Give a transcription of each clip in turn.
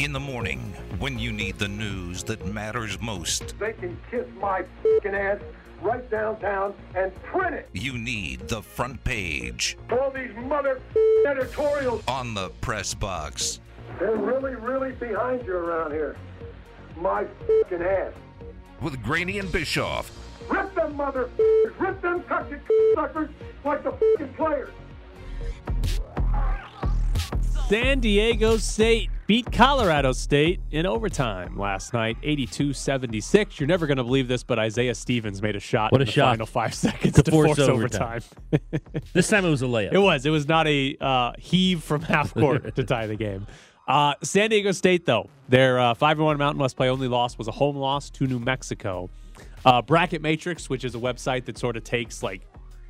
In the morning, when you need the news that matters most, They can kiss my fucking ass right downtown and print it. you need the front page All these mother editorials, on the press box. they're really, really behind you around here. My fucking ass. With Graney and Bischoff, Rip them mother rip them cocky suckers like the fucking players. San Diego State beat Colorado State in overtime last night, 82-76. You're never going to believe this, but Isaiah Stevens made a shot What in a the shot. final five seconds To to, force force, overtime. overtime. This time it was a layup. It was. It was not a uh, heave from half court to tie the game. Uh, San Diego State, though, their uh, five and one Mountain West play only loss was a home loss to New Mexico. Uh, Bracket Matrix, which is a website that sort of takes like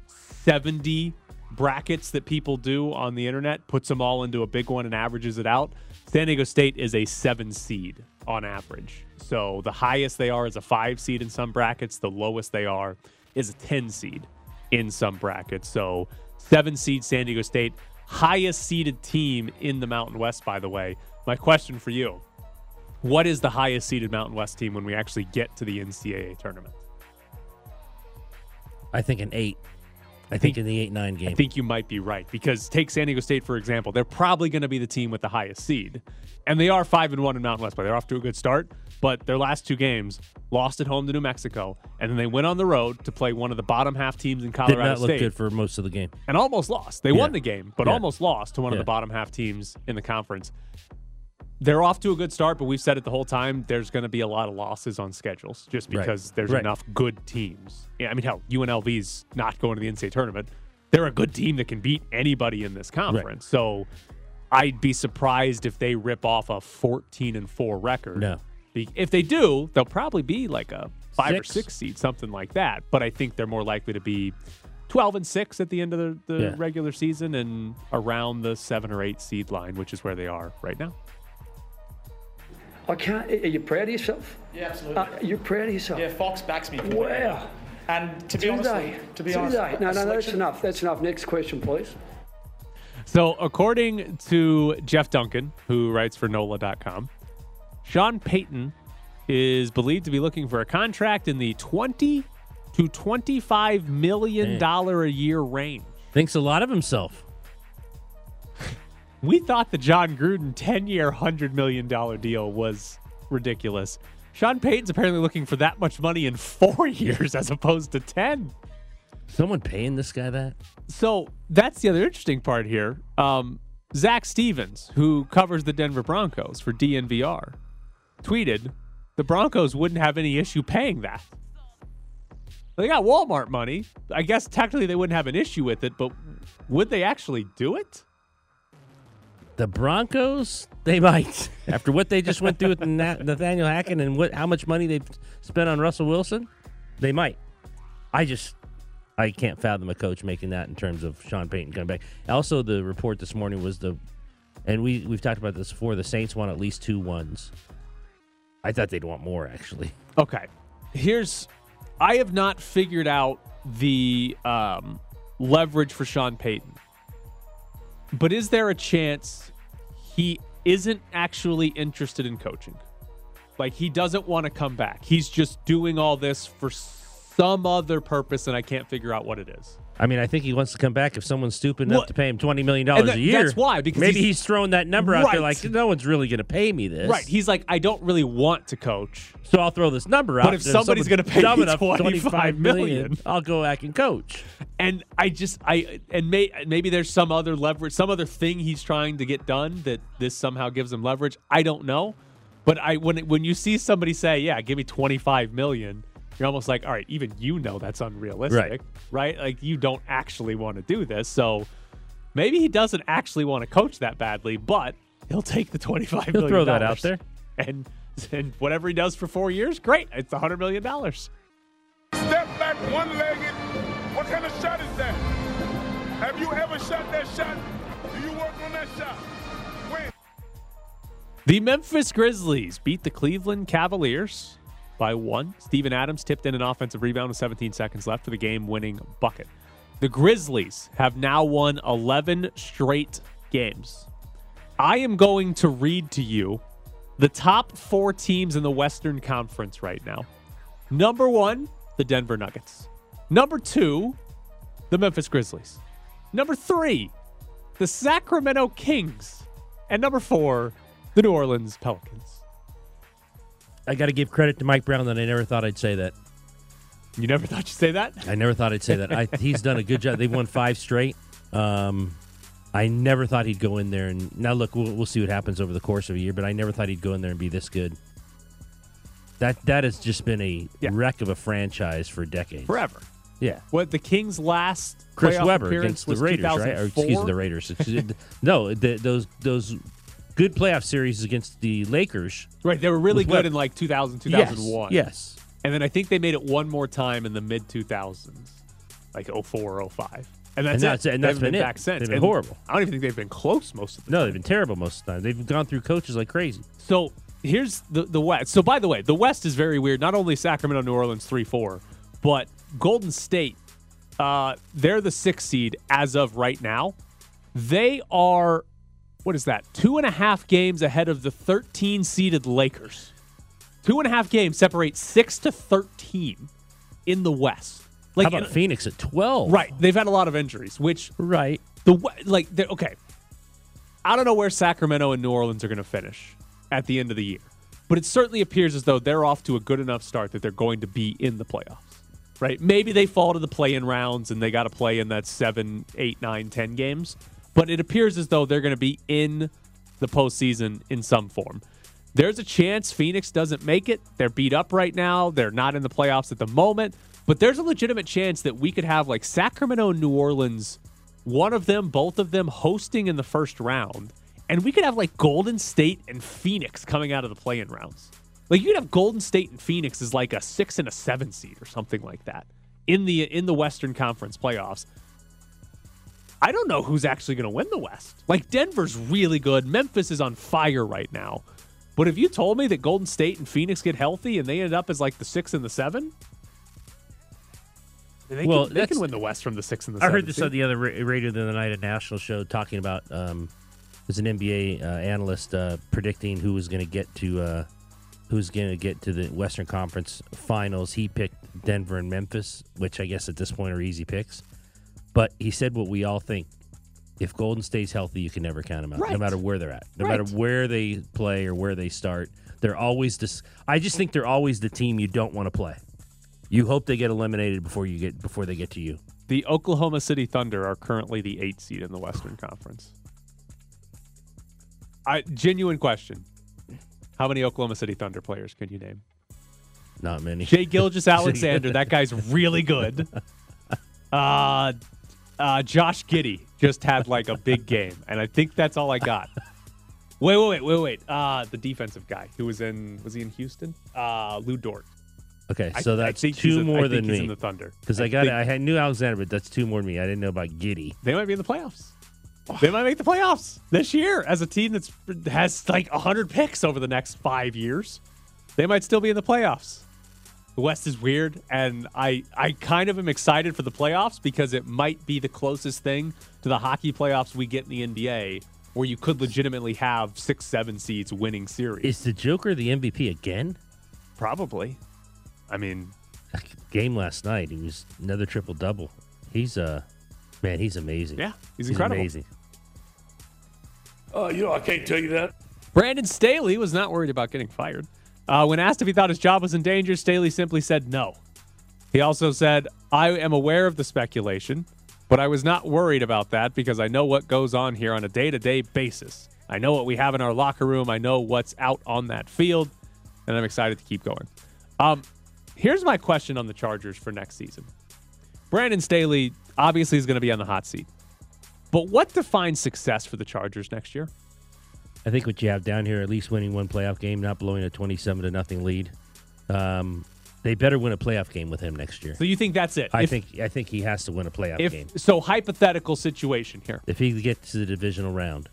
seventy brackets that people do on the internet, puts them all into a big one and averages it out. San Diego State is a seven seed on average. So the highest they are is a five seed in some brackets. The lowest they are is a 10 seed in some brackets. So seven seed San Diego State, highest seeded team in the Mountain West, by the way. My question for you What is the highest seeded Mountain West team when we actually get to the NCAA tournament? I think an eight. I think in the eight nine game. I think you might be right because take San Diego State for example. They're probably going to be the team with the highest seed, and they are five and one in Mountain West but They're off to a good start, but their last two games lost at home to New Mexico, and then they went on the road to play one of the bottom half teams in Colorado Did not look good for most of the game. and almost lost. They Yeah. won the game, but Yeah. almost lost to one of the bottom half teams in the conference. They're off to a good start, but we've said it the whole time. There's going to be a lot of losses on schedules just Right. because there's Right. enough good teams. Yeah, I mean, hell, UNLV's not going to the NCAA tournament. They're a good team that can beat anybody in this conference. So I'd be surprised if they rip off a 14 and four record. No. If they do, they'll probably be like a five Six. or six seed, something like that. But I think they're more likely to be 12 and six at the end of the, the Yeah. regular season and around the seven or eight seed line, which is where they are right now. I can't. Are you proud of yourself? Yeah, absolutely. Uh, you're proud of yourself. yeah, Fox backs me. For Wow. And to be Do honest, to be Do honest, they? No, a no, that's enough. That's enough. Next question, please. So, according to Jeff Duncan, who writes for NOLA.com, Sean Payton is believed to be looking for a contract in the 20 to 25 million dollar a year range. Thinks a lot of himself. We thought the Jon Gruden 10 year, $100 million deal was ridiculous. Sean Payton's apparently looking for that much money in four years as opposed to 10. Someone paying this guy that? So that's the other interesting part here. Um, Zac Stevens, who covers the Denver Broncos for DNVR, tweeted the Broncos wouldn't have any issue paying that. They got Walmart money. I guess technically they wouldn't have an issue with it, but would they actually do it? The Broncos, they might. After what they just went through with Nathaniel Hackett and what how much money they've spent on Russell Wilson, they might. I just I can't fathom a coach making that in terms of Sean Payton coming back. Also, the report this morning was the, and we we've talked about this before. The Saints want at least two ones. I thought they'd want more actually. Okay. Here's I have not figured out the um, leverage for Sean Payton. But is there a chance he isn't actually interested in coaching? Like he doesn't want to come back. He's just doing all this for some other purpose and I can't figure out what it is. I mean, I think he wants to come back if someone's stupid enough Well, to pay him twenty million dollars that- a year. that's why, because maybe he's- he's, throwing that number out there like no one's really going to pay me this. Right. He's like, I don't really want to coach. So I'll throw this number out. But if somebody's gonna pay me enough, 25 million, I'll go back and coach. and I just I and may, maybe there's some other leverage, some other thing he's trying to get done that this somehow gives him leverage. I don't know, but I when when you see somebody say, "Yeah, give me 25 million," you're almost like, "All right, even you know that's unrealistic, Right. right? Like you don't actually want to do this." So maybe he doesn't actually want to coach that badly, but he'll take the 25 He'll million throw that out there. and and whatever he does for four years, great. It's a 100 million dollars. Step back one legged. What kind of shot is that? Have you ever shot that shot? Do you work on that shot? When? The Memphis Grizzlies beat the Cleveland Cavaliers by one. Steven Adams tipped in an offensive rebound with 17 seconds left for the game winning bucket. The Grizzlies have now won 11 straight games. I am going to read to you the top four teams in the Western Conference right now. Number one, the Denver Nuggets. Number two, the Memphis Grizzlies. Number three, the Sacramento Kings. And number four, the New Orleans Pelicans. I got to give credit to Mike Brown that I never thought I'd say that. You never thought you'd say that? I never thought I'd say that. I, he's done a good job. They've won five straight. Um, I never thought he'd go in there and now look. We'll, we'll see what happens over the course of a year, but I never thought he'd go in there and be this good. That that has just been a Yeah. wreck of a franchise for decades. Forever. Yeah. What the Kings' last Chris appearance against the was Raiders, right? Or excuse me, the Raiders. No, the, those those good playoff series against the Lakers. Right, they were really good in like 2000, 2001. Yes. And then I think they made it one more time in the mid 2000s, like 04 05. And that's, And that's- it. and that's haven't been it. back since. They've been And horrible. I don't even think they've been close most of the No, time. No, they've been terrible most of the time. They've gone through coaches like crazy. So here's the the West. So by the way, the West is very weird. Not only Sacramento, New Orleans, three four, but Golden State. Uh, they're the sixth seed as of right now. They are what is that? Two and a half games ahead of the 13 seeded Lakers. Two and a half games separate six to 13 in the West. Like How about in- Phoenix at twelve? right, they've had a lot of injuries, which Right. the like they're- okay i don't know where sacramento and new orleans are going to finish at the end of the year but it certainly appears as though they're off to a good enough start that they're going to be in the playoffs right maybe they fall to the play-in rounds and they got to play in that seven eight nine ten games but it appears as though they're going to be in the postseason in some form there's a chance Phoenix doesn't make it. They're beat up right now. They're not in the playoffs at the moment. But there's a legitimate chance that we could have like Sacramento and New Orleans, one of them, both of them hosting in the first round. And we could have like Golden State and Phoenix coming out of the play in rounds. Like you could have Golden State and Phoenix as like a six and a seven seed or something like that in the in the Western Conference playoffs. I don't know who's actually going to win the West. Like Denver's really good. Memphis is on fire right now. But if you told me that Golden State and Phoenix get healthy and they end up as like the six and the seven, they, Well, can, they can win the West from the six and the I seven. heard this on the other radio the other night at national show talking about um, there's an NBA uh, analyst uh, predicting who was going to get to uh, who's going to get to the Western Conference Finals. He picked Denver and Memphis, which I guess at this point are easy picks. But he said what we all think: if Golden stays healthy, you can never count them out, no matter where they're at, no Right. matter where they play or where they start. They're always this. I just think they're always the team you don't want to play. You hope they get eliminated before you get before they get to you. The Oklahoma City Thunder are currently the eight seed in the Western Conference. I genuine question. How many Oklahoma City Thunder players can you name? Not many. Shai Gilgeous-Alexander, that guy's really good. Uh, uh, Josh Giddey just had like a big game, and I think that's all I got. Wait, wait, wait, wait, wait. Uh, the defensive guy who was in was he in Houston? Uh, Lu Dort. Okay, so I that's he's two more I think than he's me. in the Thunder Because I, I got think- I had knew Alexander, but that's two more than me. I didn't know about Giddey. They might be in the playoffs. They might make the playoffs this year as a team that's has like 100 picks over the next five years. They might still be in the playoffs. The West is weird, and I I kind of am excited for the playoffs because it might be the closest thing to the hockey playoffs we get in the NBA, where you could legitimately have six, seven seeds winning series. Is the Joker the MVP again? Probably. I mean, Game last night, he was another triple double. He's uh, man, he's amazing. yeah, he's incredible. amazing. Uh, you know, I can't tell you that. Brandon Staley was not worried about getting fired. Uh, when asked if he thought his job was in danger, Staley simply said no. He also said, I am aware of the speculation, but I was not worried about that because I know what goes on here on a day to day basis. I know what we have in our locker room. I know what's out on that field, and I'm excited to keep going. Um, here's my question on the Chargers for next season. Brandon Staley obviously is going to be on the hot seat, but what defines success for the Chargers next year? I think what you have down here, at least winning one playoff game, not blowing a twenty-seven to nothing lead. Um, they better win a playoff game with him next year. So you think that's it? I If- think I think he has to win a playoff if game so hypothetical situation here if he gets to the divisional round.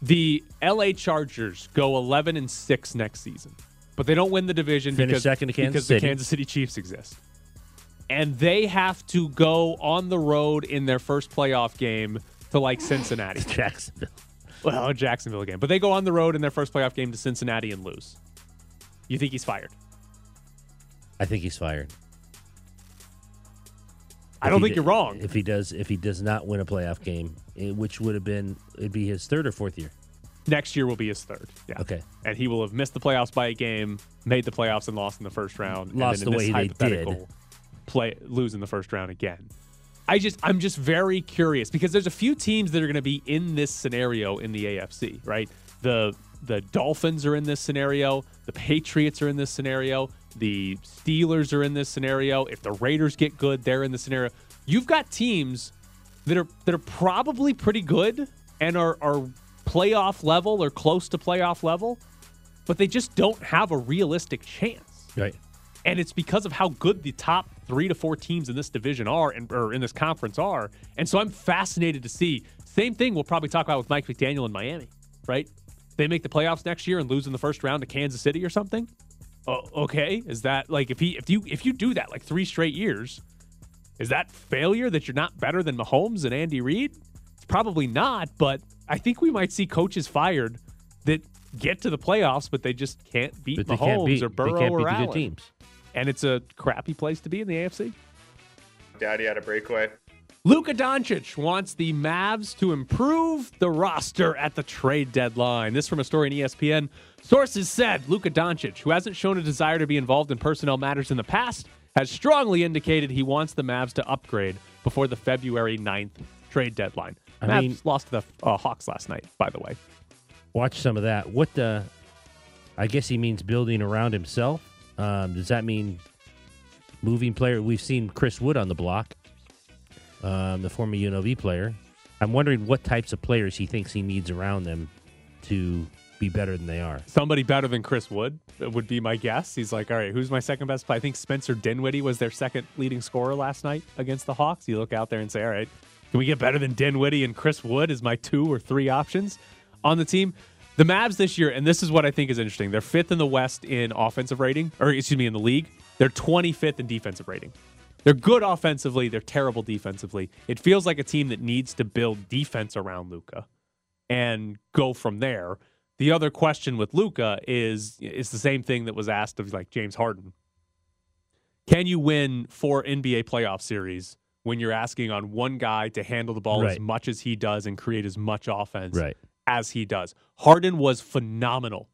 the la chargers go 11 and 6 next season but they don't win the division Finish because, second to Kansas because City. the kansas city chiefs exist and they have to go on the road in their first playoff game to like cincinnati Jacksonville. Well, a Jacksonville game, but they go on the road in their first playoff game to Cincinnati and lose. You think he's fired? I think he's fired. I don't think d- you're wrong. If he does, if he does not win a playoff game, eh, which would have been, it'd be his third or fourth year. Next year will be his third. Yeah. Okay. And he will have missed the playoffs by a game, made the playoffs and lost in the first round. Lost and then the way they did. hypothetical, Play lose in the first round again. I just I'm just very curious because there's a few teams that are going to be in this scenario in the AFC, right? The the Dolphins are in this scenario, the Patriots are in this scenario, the Steelers are in this scenario. If the Raiders get good, they're in the scenario. You've got teams that are that are probably pretty good and are are playoff level or close to playoff level, but they just don't have a realistic chance. Right. And it's because of how good the top three to four teams in this division are and or in this conference are. And so I'm fascinated to see. Same thing we'll probably talk about with Mike McDaniel in Miami, right? They make the playoffs next year and lose in the first round to Kansas City or something. Oh, okay. Is that like if he if you if you do that like three straight years, is that failure that you're not better than Mahomes and Andy Reid? It's probably not, but I think we might see coaches fired that get to the playoffs, but they just can't beat But Mahomes can't beat, or Burrow they can't or the Allen. teams. And it's a crappy place to be in the AFC. Daddy had a breakaway. Luka Doncic wants the Mavs to improve the roster at the trade deadline. This from a story in ESPN. Sources said Luka Doncic, who hasn't shown a desire to be involved in personnel matters in the past, has strongly indicated he wants the Mavs to upgrade before the February 9th trade deadline. I Mavs mean- lost to the uh, Hawks last night, by the way. Watch some of that. What the? I guess he means building around himself. Um, does that mean moving player? We've seen Chris Wood on the block, um, the former UNLV player. I'm wondering what types of players he thinks he needs around them to be better than they are. Somebody better than Chris Wood would be my guess. He's like, all right, who's my second best player? I think Spencer Dinwiddie was their second leading scorer last night against the Hawks. You look out there and say, all right, can we get better than Dinwiddie and Chris Wood is my two or three options on the team? The Mavs this year, and this is what I think is interesting. They're fifth in the West in offensive rating, or excuse me, in the league. They're 25th in defensive rating. They're good offensively. They're terrible defensively. It feels like a team that needs to build defense around Luka and go from there. The other question with Luka is is the same thing that was asked of like James Harden. Can you win four NBA playoff series when you're asking on one guy to handle the ball as much as he does and create as much offense Right. As he does? Harden was phenomenal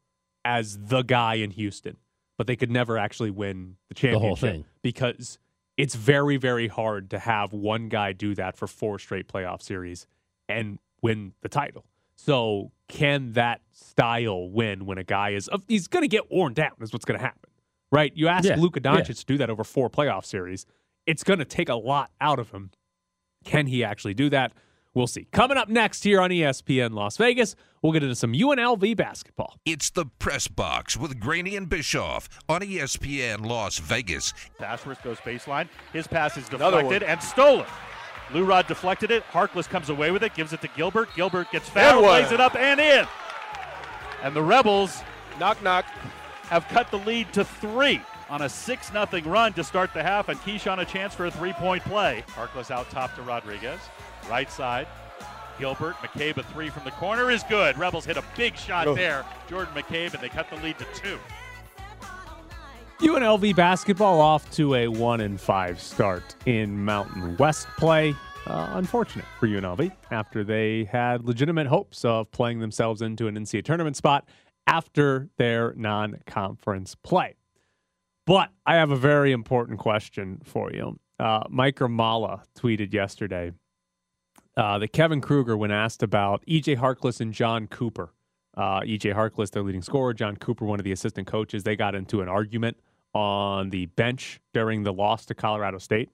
as the guy in Houston, but they could never actually win the The championship thing. because it's very very hard to have one guy do that for four straight playoff series and win the title. So can that style win when a guy is he's going to get worn down is what's going to happen. Right? You ask Yeah, Luka yeah. Doncic to do that over four playoff series, it's going to take a lot out of him. Can he actually do that? We'll see. Coming up next here on ESPN Las Vegas, we'll get into some UNLV basketball. It's the Press Box with Graney and Bischoff on ESPN Las Vegas. Ashworth goes baseline. His pass is Another deflected and stolen. Lou Rod deflected it. Harkless comes away with it, gives it to Gilbert. Gilbert gets fouled, lays it up and in. And the Rebels Knock, knock. have cut the lead to three on a 6 0 run to start the half, and Keshon a chance for a three point play. Harkless out top to Rodriguez. Right side. Gilbert, McCabe a three from the corner is good. Rebels hit a big shot Oh. there. Jordan McCabe, and they cut the lead to two. UNLV basketball off to a one and five start in Mountain West play. Uh, unfortunate for UNLV after they had legitimate hopes of playing themselves into an NCAA tournament spot after their non-conference play. But I have a very important question for you. Uh, Mike Grimala tweeted yesterday uh, that Kevin Kruger, when asked about EJ Harkless and John Cooper, uh, EJ Harkless, their leading scorer, John Cooper, one of the assistant coaches, they got into an argument on the bench during the loss to Colorado State.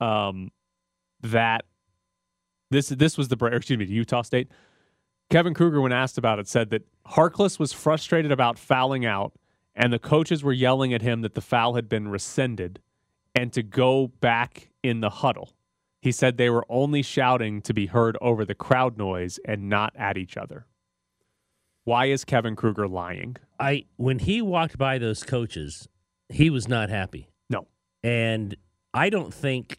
Um, that this this was the or excuse me to Utah State. Kevin Kruger, when asked about it, said that Harkless was frustrated about fouling out, and the coaches were yelling at him that the foul had been rescinded, and to go back in the huddle. He said they were only shouting to be heard over the crowd noise and not at each other. Why is Kevin Kruger lying? I when he walked by those coaches, he was not happy. No. And I don't think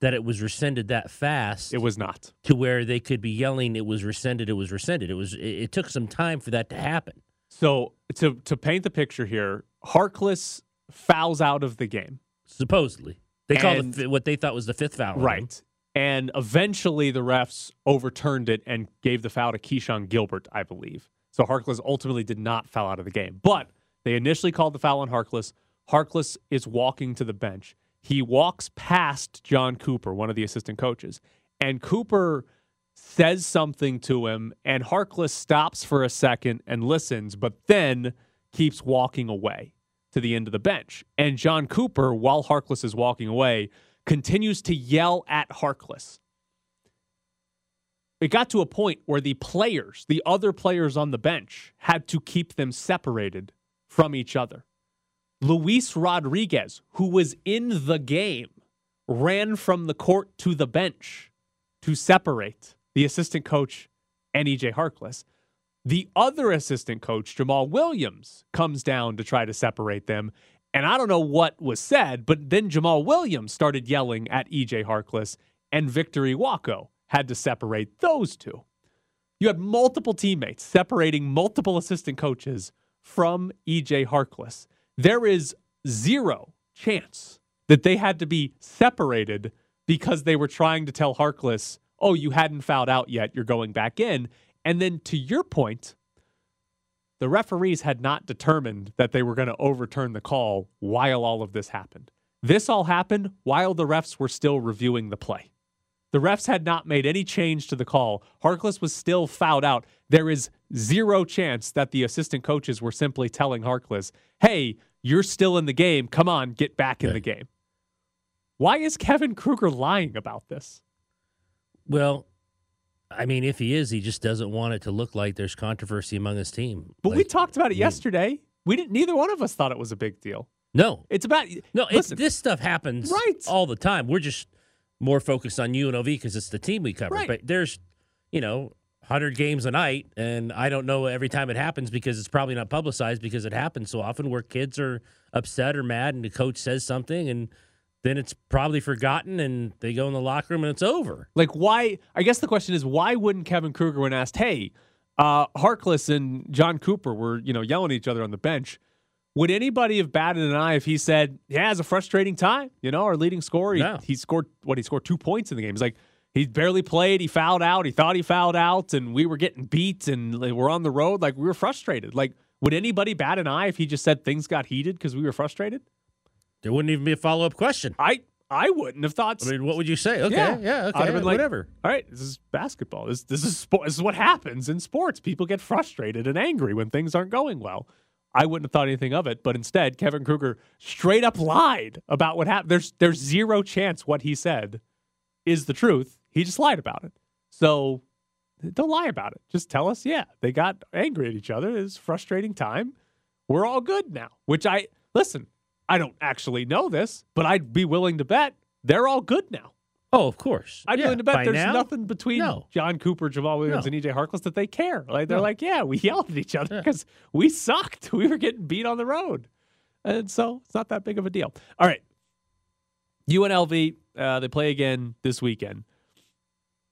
that it was rescinded that fast It was not. to where they could be yelling it was rescinded, it was rescinded. It was it, it took some time for that to happen. So to to paint the picture here, Harkless fouls out of the game. Supposedly. They called it what they thought was the fifth foul. Right. And eventually the refs overturned it and gave the foul to Keshon Gilbert, I believe. So Harkless ultimately did not foul out of the game. But they initially called the foul on Harkless. Harkless is walking to the bench. He walks past John Cooper, one of the assistant coaches, and Cooper says something to him, and Harkless stops for a second and listens, but then keeps walking away to the end of the bench. And John Cooper, while Harkless is walking away, continues to yell at Harkless. It got to a point where the players, the other players on the bench, had to keep them separated from each other. Luis Rodriguez, who was in the game, ran from the court to the bench to separate the assistant coach and EJ Harkless. The other assistant coach, Jamal Williams, comes down to try to separate them. And I don't know what was said, but then Jamal Williams started yelling at EJ Harkless, and Victor Iwuakor had to separate those two. You had multiple teammates separating multiple assistant coaches from EJ Harkless. There is zero chance that they had to be separated because they were trying to tell Harkless, oh, you hadn't fouled out yet, you're going back in. And then to your point, the referees had not determined that they were going to overturn the call while all of this happened. This all happened while the refs were still reviewing the play. The refs had not made any change to the call. Harkless was still fouled out. There is zero chance that the assistant coaches were simply telling Harkless, hey, you're still in the game. Come on, get back in the game. Why is Kevin Kruger lying about this? Well, I mean, if he is, he just doesn't want it to look like there's controversy among his team. But we talked about it I mean, yesterday. We didn't. Neither one of us thought it was a big deal. No, It's about no, it's, Listen, this stuff happens Right. all the time. We're just more focused on UNLV because it's the team we cover. Right. But there's, you know, 100 games a night, and I don't know every time it happens because it's probably not publicized because it happens so often where kids are upset or mad and the coach says something and then it's probably forgotten and they go in the locker room and it's over. Like, why? I guess the question is, why wouldn't Kevin Kruger, when asked, "Hey, uh, Harkless and John Cooper were, you know, yelling at each other on the bench," would anybody have batted an eye if he said, "Yeah, it's a frustrating time"? You know, our leading scorer, he, No. he scored what? He scored two points in the game. He's like, he barely played. He fouled out. He thought he fouled out, and we were getting beat, and we're on the road. Like, we were frustrated. Like, would anybody bat an eye if he just said things got heated because we were frustrated? There wouldn't even be a follow up question. I I wouldn't have thought. So. I mean, what would you say? Okay, Yeah. yeah, I'd have been like, whatever. All right, this is basketball. This this is sport. This is what happens in sports. People get frustrated and angry when things aren't going well. I wouldn't have thought anything of it, but instead, Kevin Kruger straight up lied about what happened. There's there's zero chance what he said is the truth. He just lied about it. So don't lie about it. Just tell us, yeah, they got angry at each other. It's a frustrating time. We're all good now. Which I listen. I don't actually know this, but I'd be willing to bet they're all good now. Oh, of course. I'd be Yeah, willing to bet by there's now? nothing between No. John Cooper, Jamal Williams, No. and EJ Harkless that they care. Like they're No. like, yeah, we yelled at each other Yeah. because we sucked. We were getting beat on the road, and so it's not that big of a deal. All right, UNLV uh, they play again this weekend.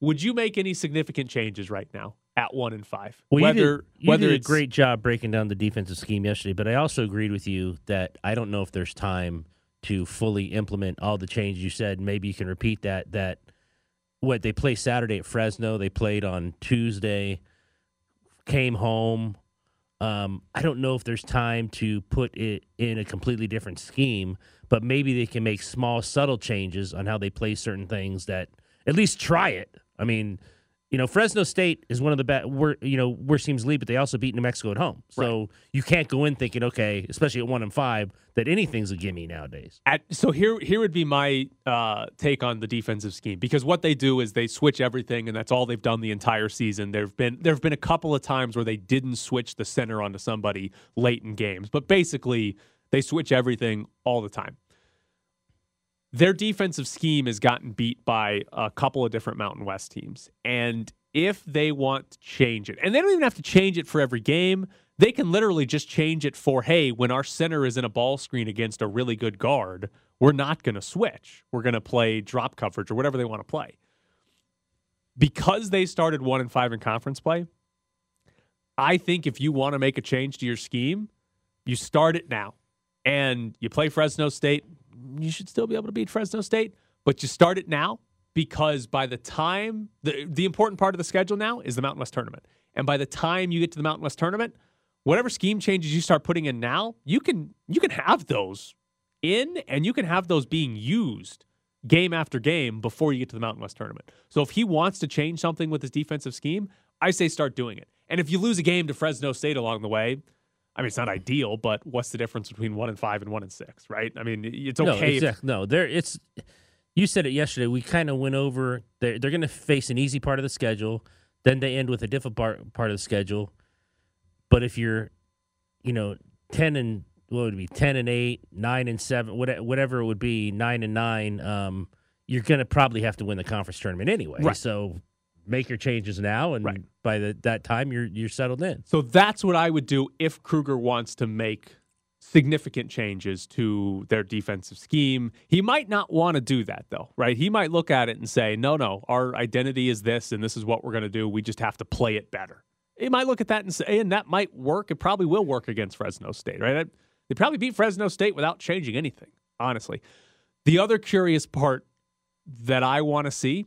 Would you make any significant changes right now at one and five? Well, whether you did, you whether did a great job breaking down the defensive scheme yesterday, but I also agreed with you that I don't know if there's time to fully implement all the changes you said. Maybe you can repeat that. That what they play Saturday at Fresno, they played on Tuesday, came home. Um, I don't know if there's time to put it in a completely different scheme, but maybe they can make small, subtle changes on how they play certain things that at least try it. I mean, you know, Fresno State is one of the best. We're you know worst teams lead, but they also beat New Mexico at home. So you can't go in thinking, okay, especially at one and five, that anything's a gimme nowadays. At, so here, here would be my uh, take on the defensive scheme because what they do is they switch everything, and that's all they've done the entire season. There've been there've been a couple of times where they didn't switch the center onto somebody late in games, but basically they switch everything all the time. Their defensive scheme has gotten beat by a couple of different Mountain West teams, and if they want to change it, and they don't even have to change it for every game. They can literally just change it for, hey, when our center is in a ball screen against a really good guard, we're not going to switch. We're going to play drop coverage or whatever they want to play. Because they started one and five in conference play, I think if you want to make a change to your scheme, you start it now. And you play Fresno State, you should still be able to beat Fresno State, but you start it now because by the time the the important part of the schedule now is the Mountain West tournament. And by the time you get to the Mountain West tournament, whatever scheme changes you start putting in now, you can you can have those in and you can have those being used game after game before you get to the Mountain West tournament. So if he wants to change something with his defensive scheme, I say start doing it. And if you lose a game to Fresno State along the way, I mean it's not ideal, but what's the difference between one and five and one and six, right? I mean it's okay. No, if- no, there it's. You said it yesterday. We kind of went over. They're they're going to face an easy part of the schedule. Then they end with a difficult part, part of the schedule. But if you're, you know, ten and what would it be ten and eight, nine and seven, what- whatever it would be, nine and nine, um, you're going to probably have to win the conference tournament anyway. Right. So make your changes now, and Right. by the, that time you're you're settled in. So that's what I would do if Kruger wants to make significant changes to their defensive scheme. He might not want to do that though, right? He might look at it and say, "No, no, our identity is this and this is what we're going to do. We just have to play it better." He might look at that and say, and that might work. It probably will work against Fresno State, right? They probably beat Fresno State without changing anything, honestly. The other curious part that I want to see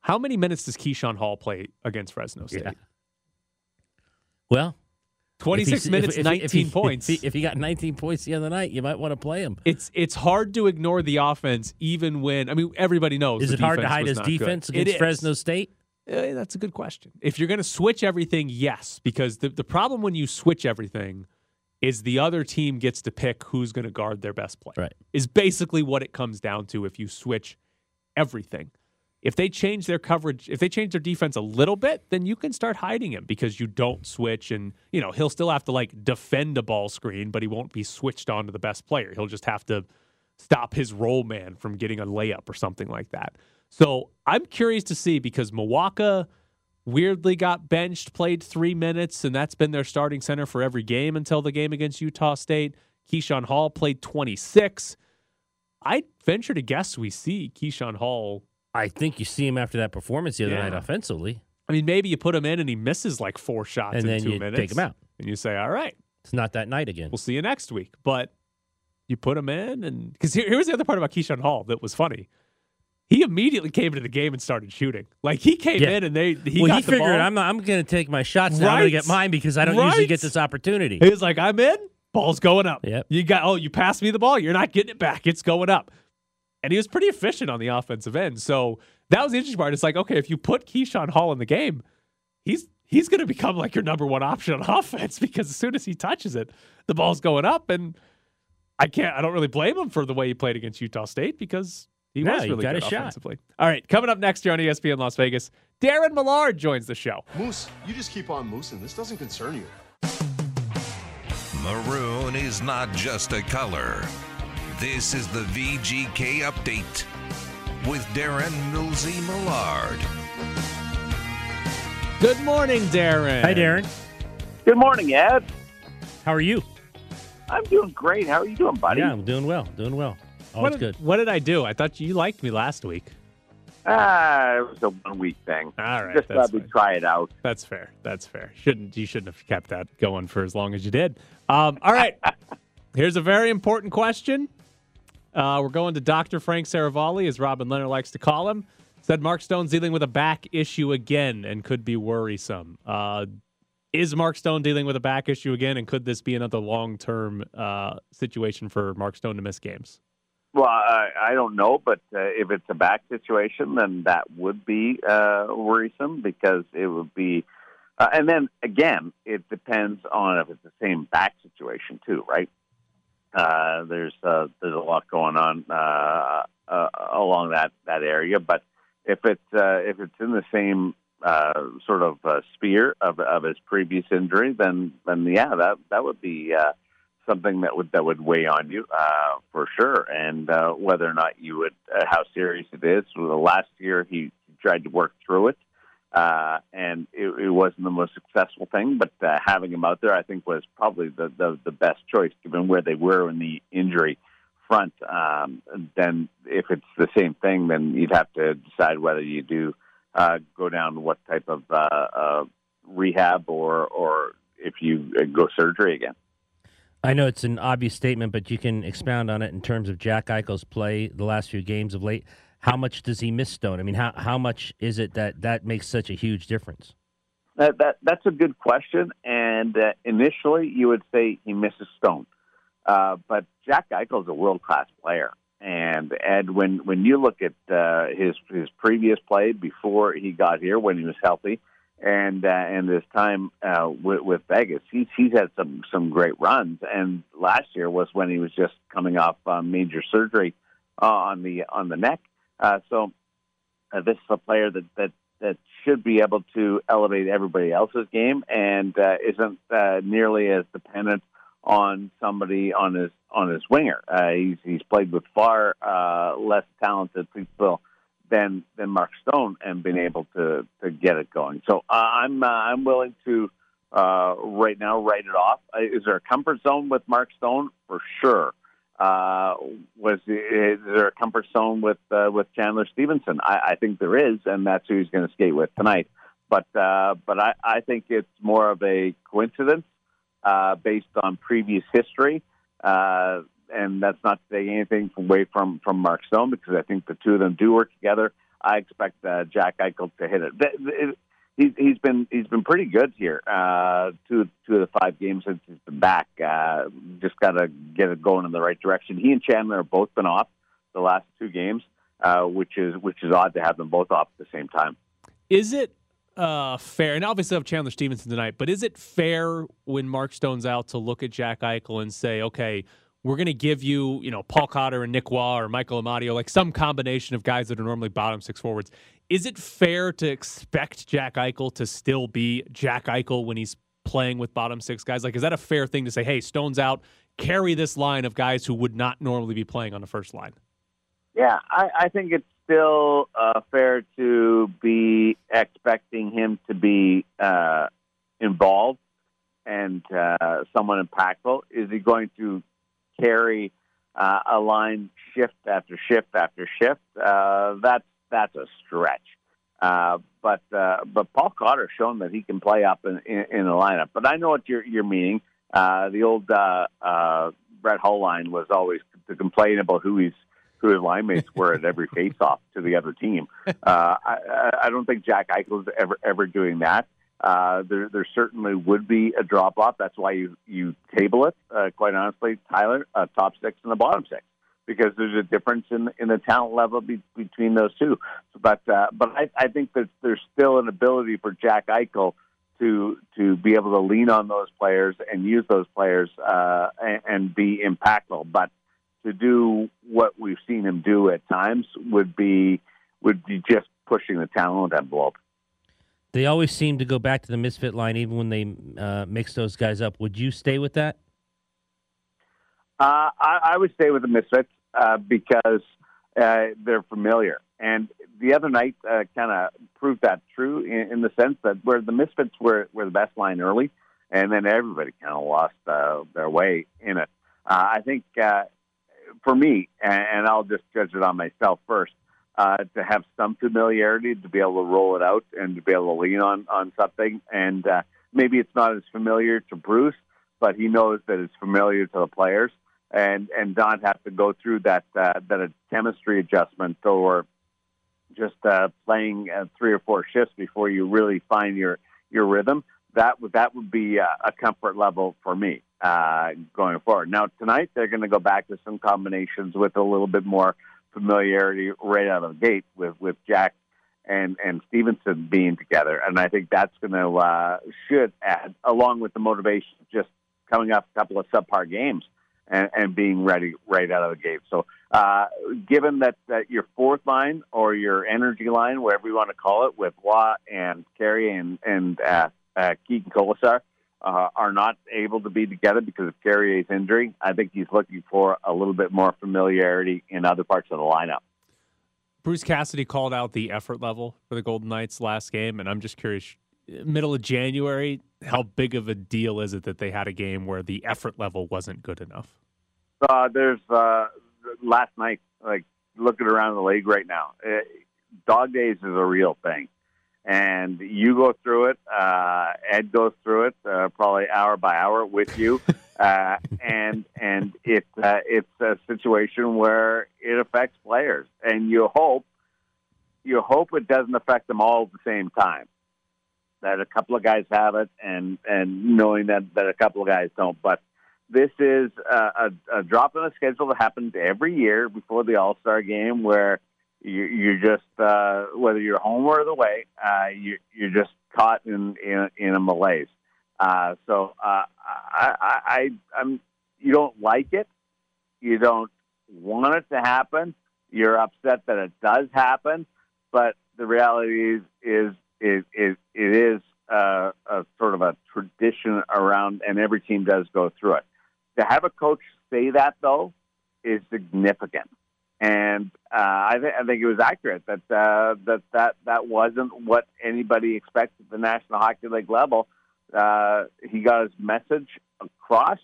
how many minutes does Keyshawn Hall play against Fresno State? Yeah. Well, 26 if he- minutes, if- if- 19 if he- points. If he, got 19 points the other night, you might want to play him. it's it's hard to ignore the offense even when I mean everybody knows. Is it hard to hide his not good. defense against. Fresno State? Eh, that's a good question. If you're going to switch everything, yes, because the the problem when you switch everything is the other team gets to pick who's going to guard their best player. Right. Is basically what it comes down to if you switch everything. If they change their coverage, if they change their defense a little bit, then you can start hiding him because you don't switch and, you know, he'll still have to like defend a ball screen, but he won't be switched on to the best player. He'll just have to stop his roll man from getting a layup or something like that. So I'm curious to see because Muoka weirdly got benched, played three minutes, and that's been their starting center for every game until the game against Utah State. Keyshawn Hall played 26. I'd venture to guess we see Keyshawn Hall. I think you see him after that performance the other Yeah. night offensively, I mean, maybe you put him in and he misses like four shots and in then two you minutes. take him out. And you say, all right, It's not that night again. we'll see you next week. But you put him in, and because here, here's the other part about Keyshawn Hall that was funny. He immediately came into the game and started shooting. Like he came Yeah. in and they he well, got he the figured ball. I'm not, I'm going to take my shots now. I'm going to get mine because I don't usually get this opportunity. He was like, I'm in. Ball's going up. Yep. You got oh, you passed me the ball. You're not getting it back. It's going up. And he was pretty efficient on the offensive end. So that was the interesting part. It's like, okay, if you put Keyshawn Hall in the game, he's he's gonna become like your number one option on offense because as soon as he touches it, the ball's going up. And I can't I don't really blame him for the way he played against Utah State because he No, was really got good a shot. offensively. All right, coming up next year on ESPN Las Vegas, Darren Millard joins the show. Moose, you just keep on moosing. This doesn't concern you. Maroon is not just a color. This is the VGK update with Darren Millsy Millard. Good morning, Darren. Hi, Darren. Good morning, Ed. How are you? I'm doing great. How are you doing, buddy? Yeah, I'm doing well. Doing well. All What is did, good. what did I do? I thought you liked me last week. Ah, it was a one week thing. All right, Just that's thought we'd try it out. That's fair. That's fair. Shouldn't you shouldn't have kept that going for as long as you did. Um, all right. Here's a very important question. Uh, we're going to Dr. Frank Seravalli, as Robin Lehner likes to call him. Said Mark Stone's dealing with a back issue again and could be worrisome. Uh, is Mark Stone dealing with a back issue again, and could this be another long term uh, situation for Mark Stone to miss games? Well, I, I don't know, but uh, if it's a back situation, then that would be uh, worrisome because it would be. Uh, and then again, it depends on if it's the same back situation too, right? Uh, there's uh, there's a lot going on uh, uh, along that that area, but if it's uh, if it's in the same uh, sort of uh, sphere of, of his previous injury, then then yeah, that that would be uh, something that would that would weigh on you uh, for sure. And uh, whether or not you would, uh, how serious it is. Well, last year he tried to work through it, uh, and it, it wasn't the most successful thing. But uh, having him out there, I think, was probably the, the the best choice given where they were in the injury front. Um, then, if it's the same thing, then you'd have to decide whether you do uh, go down what type of uh, uh, rehab or or if you uh, go surgery again. I know it's an obvious statement, but you can expound on it in terms of Jack Eichel's play the last few games of late. How much does he miss Stone? I mean, how how much is it that that makes such a huge difference? That, that that's a good question. And uh, initially, you would say he misses Stone, uh, but Jack Eichel is a world class player. And Ed, when when you look at uh, his his previous play before he got here, when he was healthy, and uh, and his time uh, with, with Vegas, he's he's had some some great runs. And last year was when he was just coming off uh, major surgery uh, on the on the neck. Uh, so uh, this is a player that that that should be able to elevate everybody else's game and uh, isn't uh, nearly as dependent on somebody on his on his winger. Uh, he's he's played with far uh, less talented people than than Mark Stone and been able to to get it going. So uh, I'm uh, I'm willing to uh, right now write it off. Uh, is there a comfort zone with Mark Stone for sure? Uh, was is there a comfort zone with uh, with Chandler Stephenson? I, I think there is, and that's who he's going to skate with tonight. But uh, but I, I think it's more of a coincidence uh, based on previous history, uh, and that's not saying anything away from from Mark Stone because I think the two of them do work together. I expect uh, Jack Eichel to hit it. He's he's been he's been pretty good here. Uh, two two of the five games since he's been back. Uh, just got to get it going in the right direction. He and Chandler have both been off the last two games, uh, which is which is odd to have them both off at the same time. Is it uh, fair? And obviously, I have Chandler Stephenson tonight, but is it fair when Mark Stone's out to look at Jack Eichel and say, okay? We're going to give you, you know, Paul Cotter and Nick Roy or Michael Amadio, like some combination of guys that are normally bottom six forwards. Is it fair to expect Jack Eichel to still be Jack Eichel when he's playing with bottom six guys? Like, is that a fair thing to say, hey, Stone's out, carry this line of guys who would not normally be playing on the first line? Yeah, I, I think it's still uh, fair to be expecting him to be uh, involved and uh, someone impactful. Is he going to carry uh, a line shift after shift after shift? Uh, that's that's a stretch. Uh, but uh, but Paul Cotter shown that he can play up in, in, in the lineup. But I know what you're you're meaning. Uh, the old uh, uh, Brett Hull line was always to complain about who he's who his line mates were at every face-off to the other team. Uh, I, I don't think Jack Eichel's ever ever doing that. Uh, there, there certainly would be a drop off. That's why you you table it. Uh, quite honestly, Tyler, uh, top six and the bottom six, because there's a difference in in the talent level be, between those two. But uh, but I, I think that there's still an ability for Jack Eichel to to be able to lean on those players and use those players uh, and, and be impactful. But to do what we've seen him do at times would be would be just pushing the talent envelope. They always seem to go back to the misfit line, even when they uh, mix those guys up. Would you stay with that? Uh, I, I, would stay with the misfits uh, because uh, they're familiar, and the other night uh, kind of proved that true in, in, the sense that where the misfits were were the best line early, and then everybody kind of lost their way in it. I think for me, and, and I'll just judge it on myself first uh, to have some familiarity, to be able to roll it out, and to be able to lean on on something. And uh, maybe it's not as familiar to Bruce, but he knows that it's familiar to the players, and and not have to go through that uh, that chemistry adjustment or just uh, playing uh, three or four shifts before you really find your your rhythm. That would that would be a, a comfort level for me uh, going forward. Now tonight they're going to go back to some combinations with a little bit more familiarity right out of the gate with with Jack and and Stephenson being together, and I think that's going to uh, should add along with the motivation just coming up a couple of subpar games and, and being ready right out of the gate. So, uh, given that, that your fourth line or your energy line, whatever you want to call it, with Roy and Carrier and and uh, uh, Keegan Kolesar, uh, are not able to be together because of Carrier's injury. I think he's looking for a little bit more familiarity in other parts of the lineup. Bruce Cassidy called out the effort level for the Golden Knights last game, and I'm just curious. Middle of January, how big of a deal is it that they had a game where the effort level wasn't good enough? Uh, there's uh, last night, like looking around the league right now, uh, dog days is a real thing. And you go through it. Uh, Ed goes through it, uh, probably hour by hour with you, uh, and and it uh, it's a situation where it affects players, and you hope you hope it doesn't affect them all at the same time. That a couple of guys have it, and and knowing that that a couple of guys don't. But this is a, a, a drop in the schedule that happens every year before the All Star game, where you're just uh, whether you're home or the way, uh, you, you're just caught in in, in a malaise. Uh, so uh, I, I, I, I'm you don't like it, you don't want it to happen. You're upset that it does happen, but the reality is is is, is it is uh, a sort of a tradition around, and every team does go through it. To have a coach say that though is significant, and uh, I, th- I think it was accurate that uh, that that that wasn't what anybody expected at the National Hockey League level. Uh, he got his message across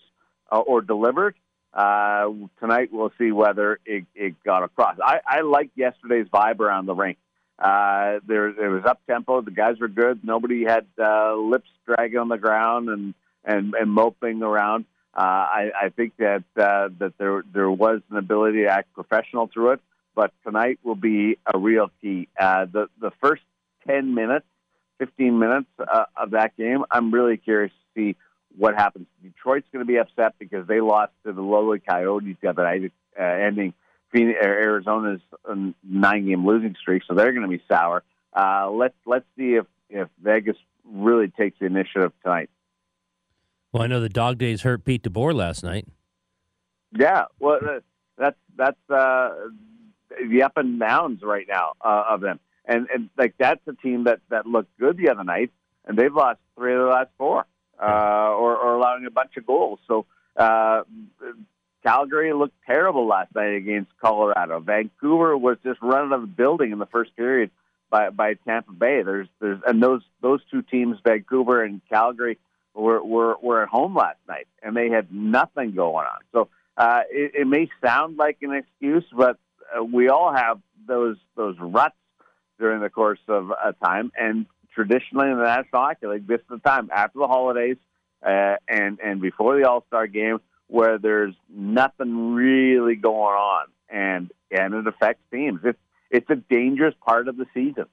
uh, or delivered. Uh, tonight we'll see whether it, it got across. I, I like yesterday's vibe around the rink. Uh, there, it was up tempo. The guys were good. Nobody had uh, lips dragging on the ground and and, and moping around. Uh, I, I think that uh, that there there was an ability to act professional through it. But tonight will be a real key. Uh, the the first ten minutes, fifteen minutes uh, of that game, I'm really curious to see what happens. Detroit's going to be upset because they lost to the lowly Coyotes the other night, uh, ending Phoenix, Arizona's nine game losing streak, so they're going to be sour. Uh, let's let's see if if Vegas really takes the initiative tonight. Well, I know the dog days hurt Pete DeBoer last night. Yeah, well, uh, that's that's uh, the up and downs right now uh, of them, and and like that's a team that that looked good the other night, and they've lost three of the last four, uh, or, or allowing a bunch of goals. So uh, Calgary looked terrible last night against Colorado. Vancouver was just run out of the building in the first period by by Tampa Bay. There's there's and those those two teams, Vancouver and Calgary, were were, were at home last night, and they had nothing going on. So uh, it, it may sound like an excuse, but we all have those those ruts during the course of a time, and traditionally in the National Hockey League, this is the time after the holidays uh, and and before the All Star game where there's nothing really going on, and and it affects teams. It's it's a dangerous part of the season.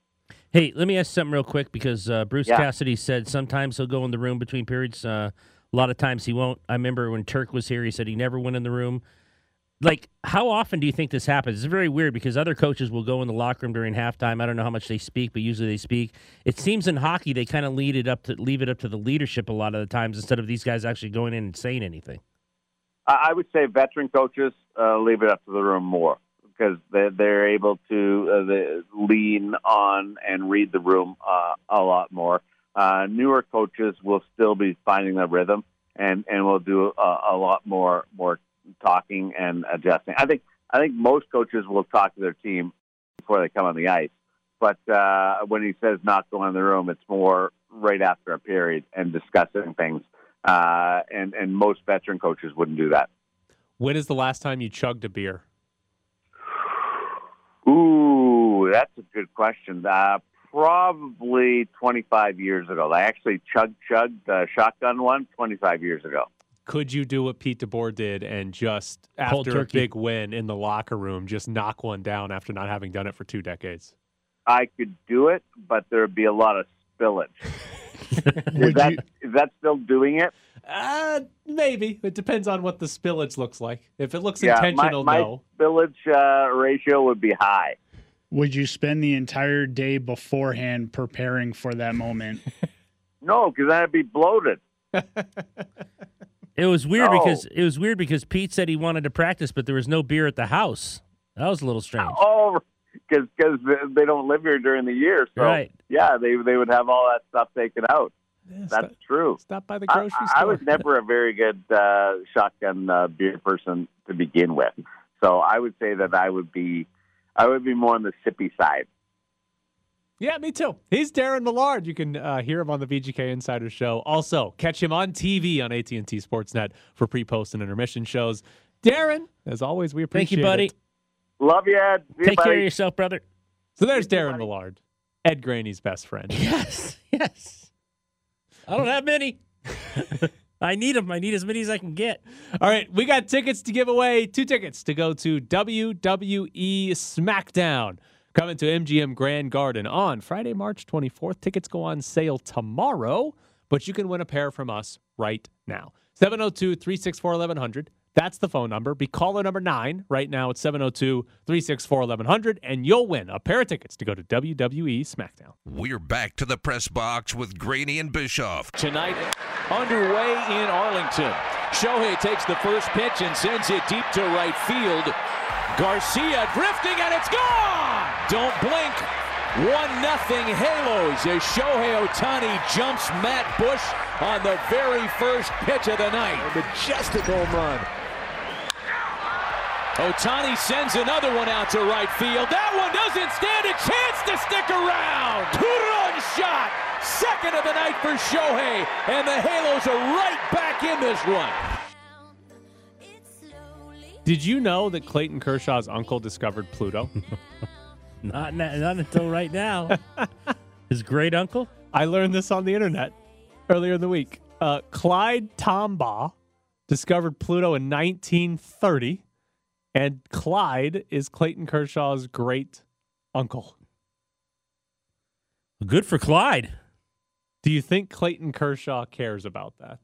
Hey, let me ask something real quick because uh, Bruce Yeah. Cassidy said sometimes he'll go in the room between periods. Uh, a lot of times he won't. I remember when Turk was here, he said he never went in the room. Like, how often do you think this happens? It's very weird because other coaches will go in the locker room during halftime. I don't know how much they speak, but usually they speak. It seems in hockey they kind of lead it up to leave it up to the leadership a lot of the times instead of these guys actually going in and saying anything. I would say veteran coaches uh, leave it up to the room more because they're, they're able to uh, lean on and read the room uh, a lot more. Uh, newer coaches will still be finding the rhythm and and will do a, a lot more more talking and adjusting. I think I think most coaches will talk to their team before they come on the ice. But uh, when he says not go in the room, it's more right after a period and discussing things. Uh, and and most veteran coaches wouldn't do that. When is the last time you chugged a beer? Ooh, that's a good question. Uh, probably 25 years ago. I actually chug chugged uh, shotgun one 25 years ago. Could you do what Pete DeBoer did and just after a big win in the locker room, just knock one down after not having done it for two decades? I could do it, but there would be a lot of spillage. is, that, you- is that still doing it? Uh, maybe. It depends on what the spillage looks like. If it looks Yeah, intentional, my no. spillage uh, ratio would be high. Would you spend the entire day beforehand preparing for that moment? No, because I'd be bloated. It was weird No. because it was weird because Pete said he wanted to practice, but there was no beer at the house. That was a little strange. Oh, because because they don't live here during the year. So Right. yeah, they they would have all that stuff taken out. That's true. Stop by the grocery I store. I was never a very good uh, shotgun uh, beer person to begin with, so I would say that I would be, I would be more on the sippy side. Yeah, me too. He's Darren Millard. You can uh, hear him on the VGK Insider Show. Also, catch him on TV on AT&T Sportsnet for pre, post, and intermission shows. Darren, as always, we appreciate Thank you, buddy. it. Love you, Ed. See you, Take care of yourself, brother. So there's Darren Millard, Ed Graney's best friend. Yes, yes. I don't have many. I need them. I need as many as I can get. All right, we got tickets to give away. Two tickets to go to WWE SmackDown coming to MGM Grand Garden on Friday, March 24th. Tickets go on sale tomorrow, but you can win a pair from us right now. 702 364 1100. That's the phone number. Be caller number nine right now at 702 364 1100, and you'll win a pair of tickets to go to WWE SmackDown. We're back to the press box with Graney and Bischoff. Tonight, underway in Arlington. Shohei takes the first pitch and sends it deep to right field. Garcia drifting and it's gone! Don't blink. 1 nothing Halos as Shohei Ohtani jumps Matt Bush on the very first pitch of the night. A majestic home run. Ohtani sends another one out to right field. That one doesn't stand a chance to stick around. Two-run shot. Second of the night for Shohei. And the Halos are right back in this one. Did you know that Clayton Kershaw's uncle discovered Pluto? Not na- not until right now. His great uncle. I learned this on the internet earlier in the week. Uh, Clyde Tombaugh discovered Pluto in 1930, and Clyde is Clayton Kershaw's great uncle. Good for Clyde. Do you think Clayton Kershaw cares about that?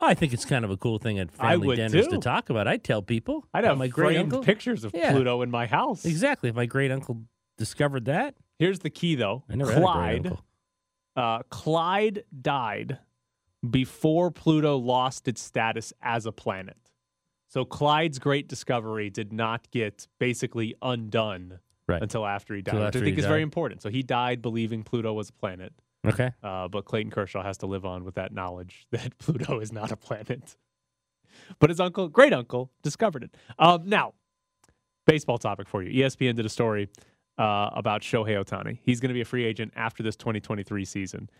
I think it's kind of a cool thing at I family dinners too. to talk about. I'd tell people. I'd have my great uncle. pictures of Yeah. Pluto in my house. Exactly. If my great uncle discovered that, Here's the key, though. I never had a great Clyde, uh, Clyde died before Pluto lost its status as a planet. So Clyde's great discovery did not get basically undone Right. until after he died, which I think is very important. So he died believing Pluto was a planet. Okay. Uh, but Clayton Kershaw has to live on with that knowledge that Pluto is not a planet. But his uncle, great uncle, discovered it. Um, now, baseball topic for you. ESPN did a story uh, about Shohei Ohtani. He's going to be a free agent after this 2023 season.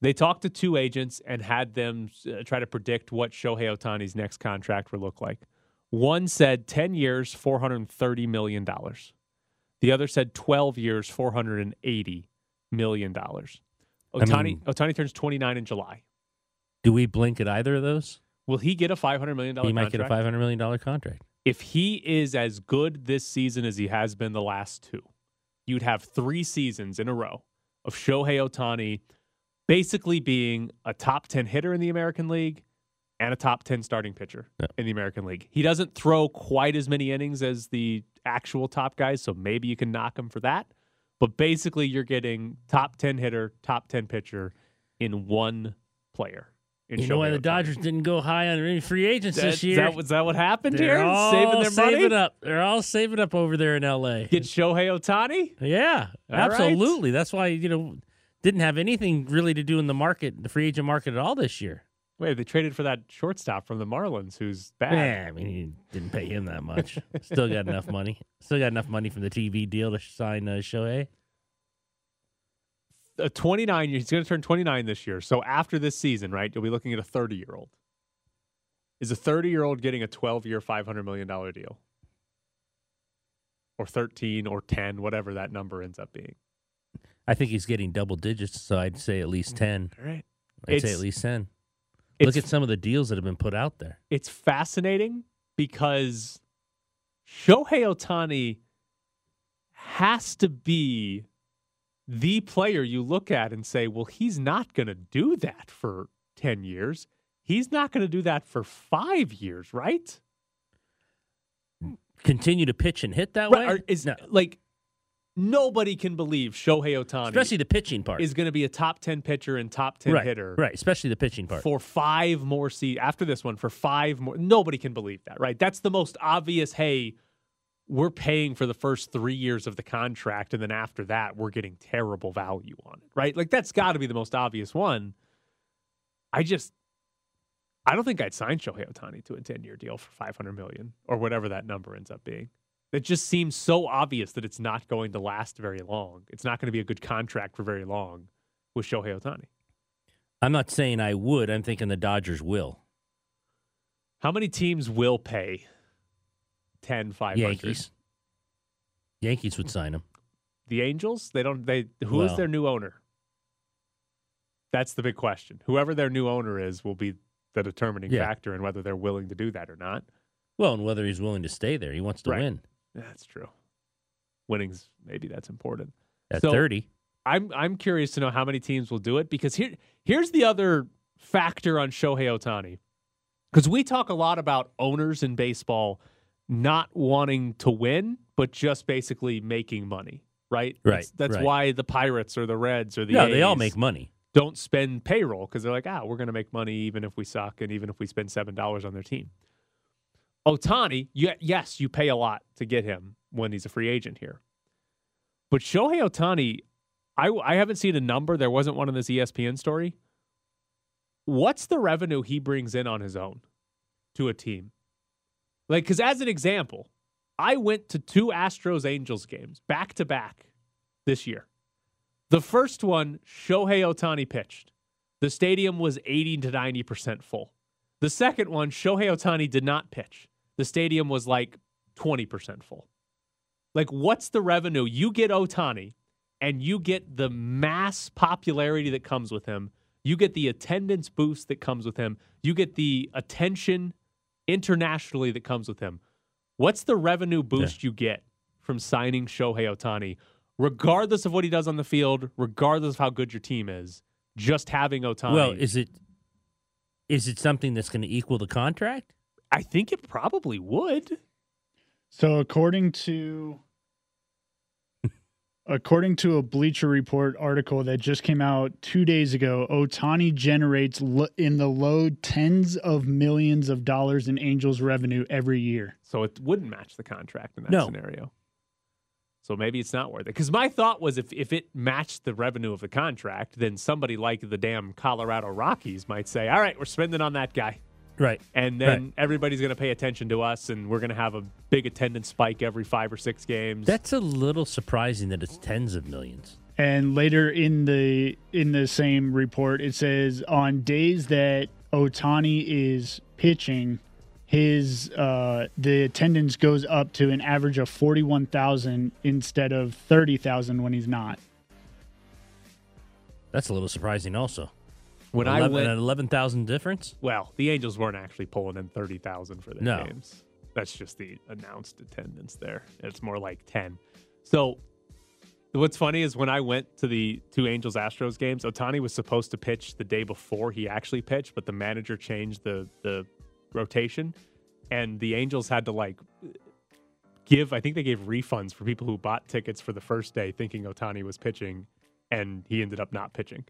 They talked to two agents and had them uh, try to predict what Shohei Ohtani's next contract would look like. One said 10 years, $430 million. The other said 12 years, $480 million. Ohtani, mean- Ohtani turns 29 in July. Do we blink at either of those? Will he get a $500 million He might get a five hundred million dollar contract. if he is as good this season as he has been the last two, you'd have three seasons in a row of Shohei Ohtani basically being a top 10 hitter in the American League and a top 10 starting pitcher Yeah. in the American League. He doesn't throw quite as many innings as the actual top guys, so maybe you can knock him for that. But basically, you're getting top 10 hitter, top 10 pitcher in one player. in You know why the. Dodgers didn't go high on any free agents That- this year? That, was that what happened They're here? all saving their money? up. They're all saving up over there in L.A. Get Shohei Ohtani? Yeah, All right. absolutely. That's why you know didn't have anything really to do in the market, the free agent market at all this year. Wait, they traded for that shortstop from the Marlins, who's bad. Yeah, I mean, he didn't pay him that much. Still got enough money. Still got enough money from the TV deal to sign uh, Shohei. A 29 year, he's going to turn 29 this year. So after this season, right, you'll be looking at a 30 year old. Is a 30 year old getting a 12 year, $500 million deal? Or 13 or 10, whatever that number ends up being. I think he's getting double digits, so I'd say at least 10. All right. I'd it's, say at least 10 Look at some of the deals that have been put out there. it's fascinating because Shohei Ohtani has to be the player you look at and say, well, he's not going to do that for 10 years. He's not going to do that for five years, right? Continue to pitch and hit that Right, way. or is, No. Like, nobody can believe Shohei Ohtani especially the pitching part. is going to be a top 10 pitcher and top 10 right, hitter. right? Especially the pitching part. for five more se after this one for five more. Nobody can believe that, right? That's the most obvious. Hey, we're paying for the first three years of the contract, and then after that, we're getting terrible value on it, right? Like that's got to be the most obvious one. I just, I don't think I'd sign Shohei Ohtani to a ten-year deal for five hundred million or whatever that number ends up being. It just seems so obvious that it's not going to last very long. It's not going to be a good contract for very long with Shohei Ohtani. I'm not saying I would. I'm thinking the Dodgers will. How many teams will pay 5'10", 500. Yankees. Yankees would sign him. The Angels, they don't. They who is Well- their new owner? That's the big question. Whoever their new owner is will be the determining Yeah. factor in whether they're willing to do that or not. Well, and whether he's willing to stay there, he wants to Right. win That's true. Winning's maybe that's important. at So- thirty. I'm I'm curious to know how many teams will do it because here here's the other factor on Shohei Ohtani. Because we talk a lot about owners in baseball not wanting to win, but just basically making money, right? Right, That's, that's right. why the Pirates or the Reds or the No, they all make money. Don't spend payroll because they're like, ah, we're going to make money even if we suck and even if we spend seven dollars on their team. Oh, Ohtani, you, yes, you pay a lot to get him when he's a free agent here. But Shohei Ohtani, I, I haven't seen a number. There wasn't one in this ESPN story. What's the revenue he brings in on his own to a team? Like, because as an example, I went to two Astros Angels games back to back this year. The first one, Shohei Ohtani pitched. The stadium was 80 to 90% full. The second one, Shohei Ohtani did not pitch. The stadium was like 20% full. Like, what's the revenue? You get Ohtani and you get the mass popularity that comes with him. You get the attendance boost that comes with him. You get the attention internationally that comes with him. What's the revenue boost you get from signing Shohei Ohtani, regardless of what he does on the field, regardless of how good your team is? Just having Ohtani. Well, is it is it something that's going to equal the contract? I think it probably would. So according to according to a Bleacher Report article that just came out 2 days ago, Ohtani generates lo- in the low tens of millions of dollars in Angels revenue every year. So it wouldn't match the contract in that No. scenario. So maybe it's not worth it. Because my thought was if, if it matched the revenue of the contract, then somebody like the damn Colorado Rockies might say, all right, we're spending on that guy. Right. And then everybody's going to pay attention to us, and we're going to have a big attendance spike every five or six games. That's a little surprising that it's tens of millions. And later in the in the same report, it says on days that Ohtani is pitching, his uh, the attendance goes up to an average of forty one thousand instead of thirty thousand when he's not. That's a little surprising, also. When I went- an eleven thousand difference. Well, the Angels weren't actually pulling in 30,000 for their No. games. That's just the announced attendance there. It's more like 10. So what's funny is when I went to the two Angels Astros games, Ohtani was supposed to pitch the day before he actually pitched, but the manager changed the the rotation and the Angels had to like give I think they gave refunds for people who bought tickets for the first day thinking Ohtani was pitching and he ended up not pitching.